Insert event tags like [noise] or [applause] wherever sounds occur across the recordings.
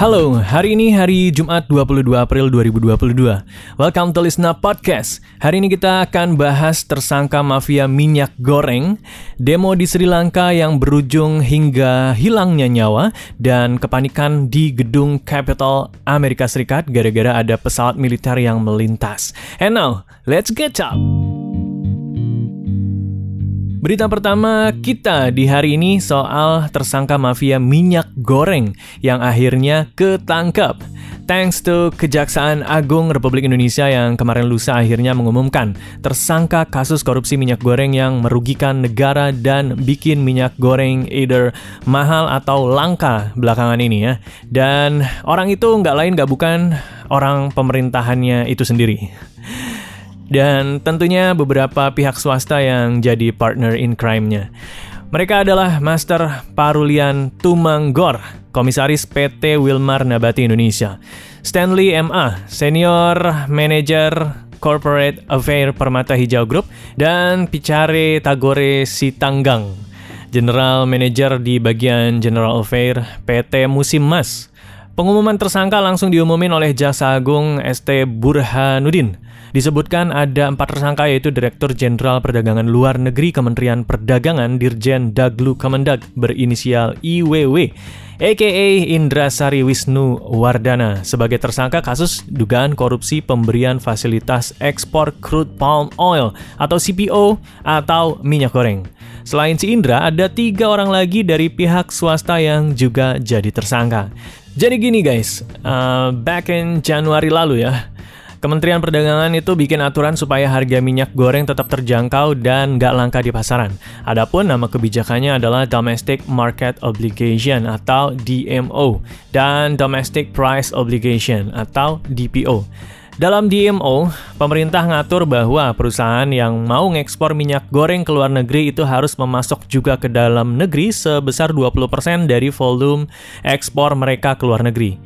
Halo, hari ini hari Jumat 22 April 2022. Welcome to Lisna Podcast. Hari ini kita akan bahas tersangka mafia minyak goreng, demo di Sri Lanka yang berujung hingga hilangnya nyawa, dan kepanikan di gedung Capitol Amerika Serikat gara-gara ada pesawat militer yang melintas. And now, let's get up! Berita pertama kita di hari ini soal tersangka mafia minyak goreng yang akhirnya ketangkep. Thanks to Kejaksaan Agung Republik Indonesia yang kemarin lusa akhirnya mengumumkan tersangka kasus korupsi minyak goreng yang merugikan negara dan bikin minyak goreng either mahal atau langka belakangan ini ya. Dan orang itu nggak lain nggak bukan orang pemerintahannya itu sendiri dan tentunya beberapa pihak swasta yang jadi partner in crime-nya. Mereka adalah Master Parulian Tumanggor, Komisaris PT Wilmar Nabati Indonesia, Stanley MA, Senior Manager Corporate Affair Permata Hijau Group, dan Picare Tagore Sitanggang, General Manager di bagian General Affair PT Musim Mas. Pengumuman tersangka langsung diumumin oleh Jaksa Agung ST Burhanuddin Disebutkan ada empat tersangka yaitu Direktur Jenderal Perdagangan Luar Negeri Kementerian Perdagangan Dirjen Daglu Kemendag berinisial IWW aka Indra Sari Wisnu Wardana sebagai tersangka kasus dugaan korupsi pemberian fasilitas ekspor crude palm oil atau CPO atau minyak goreng. Selain si Indra, ada tiga orang lagi dari pihak swasta yang juga jadi tersangka. Jadi gini guys, uh, back in Januari lalu ya, Kementerian Perdagangan itu bikin aturan supaya harga minyak goreng tetap terjangkau dan nggak langka di pasaran. Adapun nama kebijakannya adalah Domestic Market Obligation atau DMO dan Domestic Price Obligation atau DPO. Dalam DMO, pemerintah ngatur bahwa perusahaan yang mau ngekspor minyak goreng ke luar negeri itu harus memasok juga ke dalam negeri sebesar 20% dari volume ekspor mereka ke luar negeri.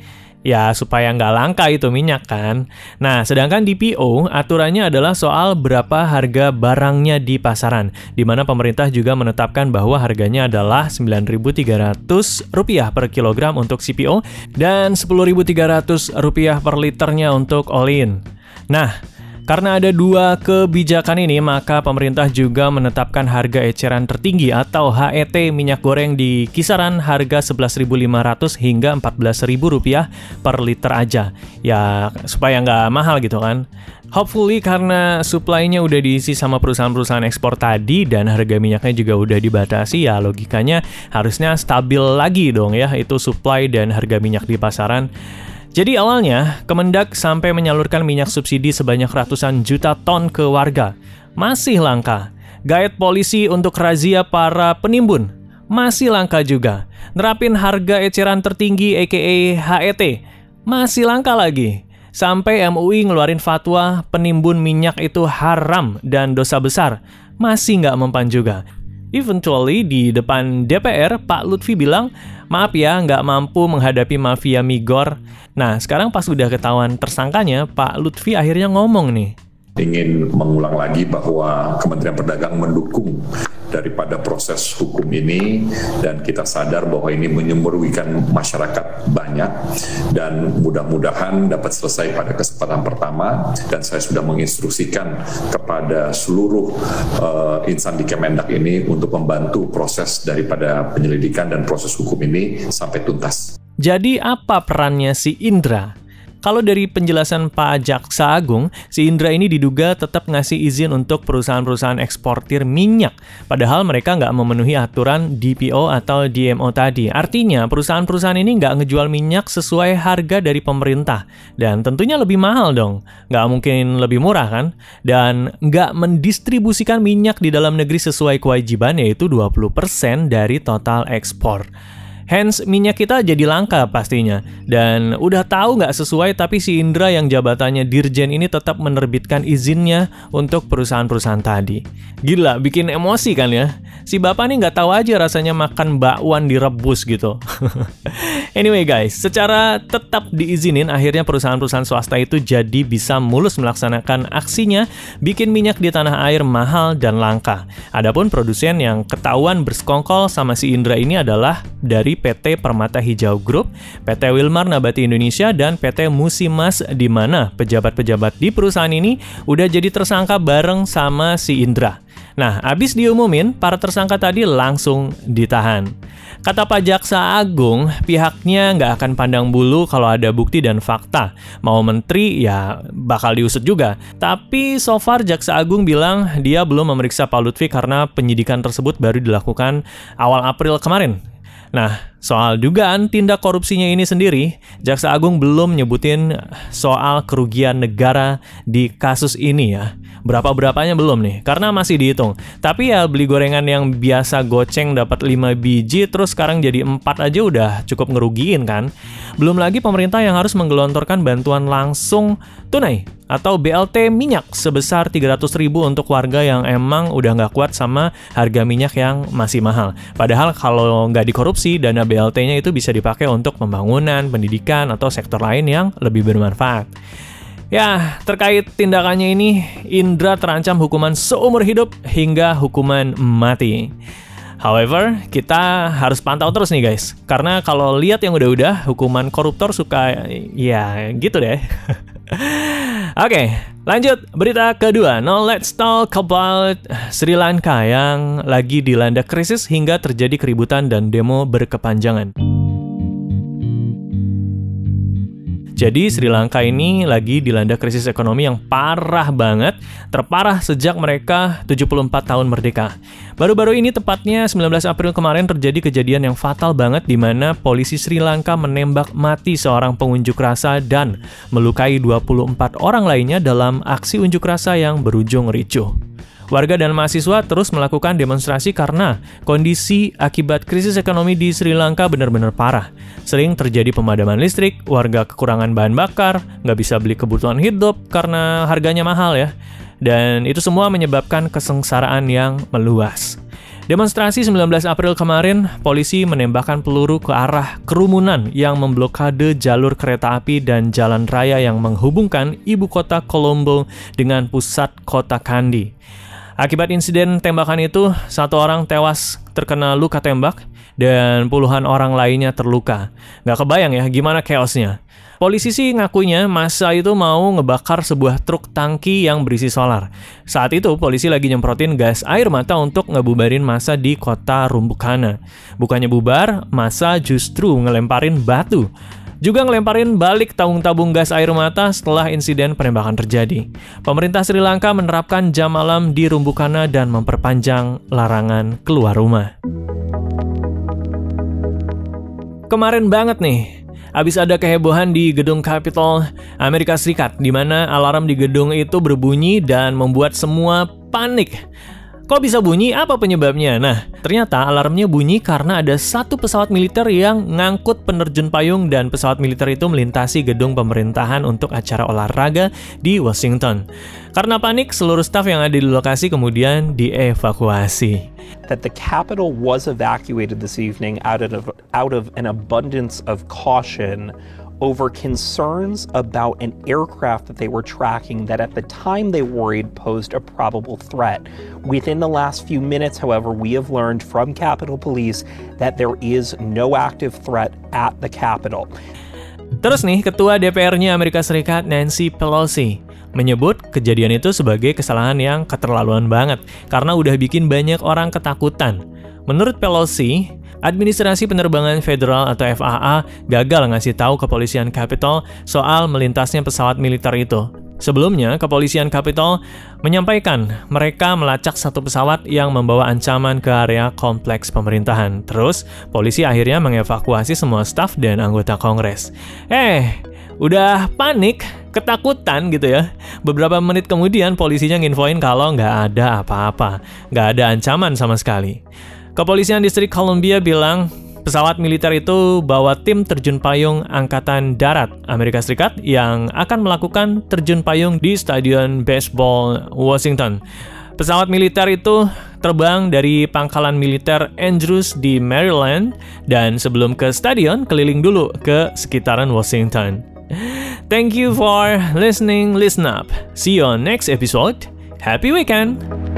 Ya, supaya nggak langka itu minyak kan. Nah, sedangkan DPO aturannya adalah soal berapa harga barangnya di pasaran, di mana pemerintah juga menetapkan bahwa harganya adalah Rp9.300 per kilogram untuk CPO dan Rp10.300 per liternya untuk all-in. Nah, karena ada dua kebijakan ini, maka pemerintah juga menetapkan harga eceran tertinggi atau HET minyak goreng di kisaran harga 11.500 hingga 14.000 rupiah per liter aja. Ya, supaya nggak mahal gitu kan. Hopefully karena supply-nya udah diisi sama perusahaan-perusahaan ekspor tadi dan harga minyaknya juga udah dibatasi ya logikanya harusnya stabil lagi dong ya itu supply dan harga minyak di pasaran. Jadi awalnya, Kemendak sampai menyalurkan minyak subsidi sebanyak ratusan juta ton ke warga. Masih langka. Gaet polisi untuk razia para penimbun. Masih langka juga. Nerapin harga eceran tertinggi aka HET. Masih langka lagi. Sampai MUI ngeluarin fatwa penimbun minyak itu haram dan dosa besar. Masih nggak mempan juga. Eventually di depan DPR, Pak Lutfi bilang, maaf ya nggak mampu menghadapi mafia migor. Nah sekarang pas udah ketahuan tersangkanya, Pak Lutfi akhirnya ngomong nih. Ingin mengulang lagi bahwa Kementerian Perdagangan mendukung daripada proses hukum ini dan kita sadar bahwa ini menyemurwikan masyarakat banyak dan mudah-mudahan dapat selesai pada kesempatan pertama dan saya sudah menginstruksikan kepada seluruh uh, insan di Kemendak ini untuk membantu proses daripada penyelidikan dan proses hukum ini sampai tuntas. Jadi apa perannya si Indra kalau dari penjelasan Pak Jaksa Agung, si Indra ini diduga tetap ngasih izin untuk perusahaan-perusahaan eksportir minyak, padahal mereka nggak memenuhi aturan DPO atau DMO tadi. Artinya, perusahaan-perusahaan ini nggak ngejual minyak sesuai harga dari pemerintah, dan tentunya lebih mahal dong. Nggak mungkin lebih murah kan? Dan nggak mendistribusikan minyak di dalam negeri sesuai kewajiban, yaitu 20% dari total ekspor. Hence minyak kita jadi langka pastinya. Dan udah tahu nggak sesuai tapi si Indra yang jabatannya Dirjen ini tetap menerbitkan izinnya untuk perusahaan-perusahaan tadi. Gila, bikin emosi kan ya? Si bapak nih nggak tahu aja rasanya makan bakwan direbus gitu. [laughs] anyway guys, secara tetap diizinin akhirnya perusahaan-perusahaan swasta itu jadi bisa mulus melaksanakan aksinya bikin minyak di tanah air mahal dan langka. Adapun produsen yang ketahuan bersekongkol sama si Indra ini adalah dari PT Permata Hijau Group, PT Wilmar Nabati Indonesia, dan PT Musimas di mana pejabat-pejabat di perusahaan ini udah jadi tersangka bareng sama si Indra. Nah, abis diumumin, para tersangka tadi langsung ditahan. Kata Pak Jaksa Agung, pihaknya nggak akan pandang bulu kalau ada bukti dan fakta. Mau menteri, ya bakal diusut juga. Tapi so far Jaksa Agung bilang dia belum memeriksa Pak Lutfi karena penyidikan tersebut baru dilakukan awal April kemarin. Nah, soal dugaan tindak korupsinya ini sendiri, Jaksa Agung belum nyebutin soal kerugian negara di kasus ini ya. Berapa-berapanya belum nih, karena masih dihitung. Tapi ya beli gorengan yang biasa goceng dapat 5 biji, terus sekarang jadi 4 aja udah cukup ngerugiin kan. Belum lagi pemerintah yang harus menggelontorkan bantuan langsung tunai atau BLT minyak sebesar 300 ribu untuk warga yang emang udah nggak kuat sama harga minyak yang masih mahal. Padahal kalau nggak dikorupsi, dana BLT-nya itu bisa dipakai untuk pembangunan, pendidikan, atau sektor lain yang lebih bermanfaat. Ya, terkait tindakannya ini, Indra terancam hukuman seumur hidup hingga hukuman mati. However, kita harus pantau terus nih guys. Karena kalau lihat yang udah-udah, hukuman koruptor suka ya gitu deh. [laughs] Oke, okay, lanjut berita kedua. Now let's talk about Sri Lanka yang lagi dilanda krisis hingga terjadi keributan dan demo berkepanjangan. Jadi Sri Lanka ini lagi dilanda krisis ekonomi yang parah banget, terparah sejak mereka 74 tahun merdeka. Baru-baru ini tepatnya 19 April kemarin terjadi kejadian yang fatal banget di mana polisi Sri Lanka menembak mati seorang pengunjuk rasa dan melukai 24 orang lainnya dalam aksi unjuk rasa yang berujung ricuh. Warga dan mahasiswa terus melakukan demonstrasi karena kondisi akibat krisis ekonomi di Sri Lanka benar-benar parah. Sering terjadi pemadaman listrik, warga kekurangan bahan bakar, nggak bisa beli kebutuhan hidup karena harganya mahal ya. Dan itu semua menyebabkan kesengsaraan yang meluas. Demonstrasi 19 April kemarin, polisi menembakkan peluru ke arah kerumunan yang memblokade jalur kereta api dan jalan raya yang menghubungkan ibu kota Colombo dengan pusat kota Kandy. Akibat insiden tembakan itu, satu orang tewas terkena luka tembak dan puluhan orang lainnya terluka. Gak kebayang ya gimana chaosnya. Polisi sih ngakunya masa itu mau ngebakar sebuah truk tangki yang berisi solar. Saat itu polisi lagi nyemprotin gas air mata untuk ngebubarin masa di kota Rumbukana. Bukannya bubar, masa justru ngelemparin batu juga ngelemparin balik tabung-tabung gas air mata setelah insiden penembakan terjadi. Pemerintah Sri Lanka menerapkan jam malam di Rumbukana dan memperpanjang larangan keluar rumah. Kemarin banget nih, Abis ada kehebohan di gedung Capitol Amerika Serikat, di mana alarm di gedung itu berbunyi dan membuat semua panik. Kok bisa bunyi? Apa penyebabnya? Nah, ternyata alarmnya bunyi karena ada satu pesawat militer yang ngangkut penerjun payung dan pesawat militer itu melintasi gedung pemerintahan untuk acara olahraga di Washington. Karena panik, seluruh staf yang ada di lokasi kemudian dievakuasi. That the Capitol was evacuated this evening out of, out of an abundance of caution over concerns about an aircraft that they were tracking that at the time they worried posed a probable threat. Within the last few minutes, however, we have learned from Capitol Police that there is no active threat at the Capitol. Terus nih, Ketua DPR-nya Amerika Serikat Nancy Pelosi menyebut kejadian itu sebagai kesalahan yang keterlaluan banget karena udah bikin banyak orang ketakutan. Menurut Pelosi, Administrasi Penerbangan Federal atau FAA gagal ngasih tahu kepolisian Capitol soal melintasnya pesawat militer itu. Sebelumnya, kepolisian Capitol menyampaikan mereka melacak satu pesawat yang membawa ancaman ke area kompleks pemerintahan. Terus, polisi akhirnya mengevakuasi semua staf dan anggota Kongres. Eh, udah panik, ketakutan gitu ya. Beberapa menit kemudian polisinya nginfoin kalau nggak ada apa-apa, nggak ada ancaman sama sekali. Kepolisian distrik Columbia bilang pesawat militer itu bawa tim terjun payung Angkatan Darat Amerika Serikat yang akan melakukan terjun payung di Stadion Baseball Washington. Pesawat militer itu terbang dari pangkalan militer Andrews di Maryland dan sebelum ke stadion keliling dulu ke sekitaran Washington. Thank you for listening, listen up. See you on next episode. Happy weekend!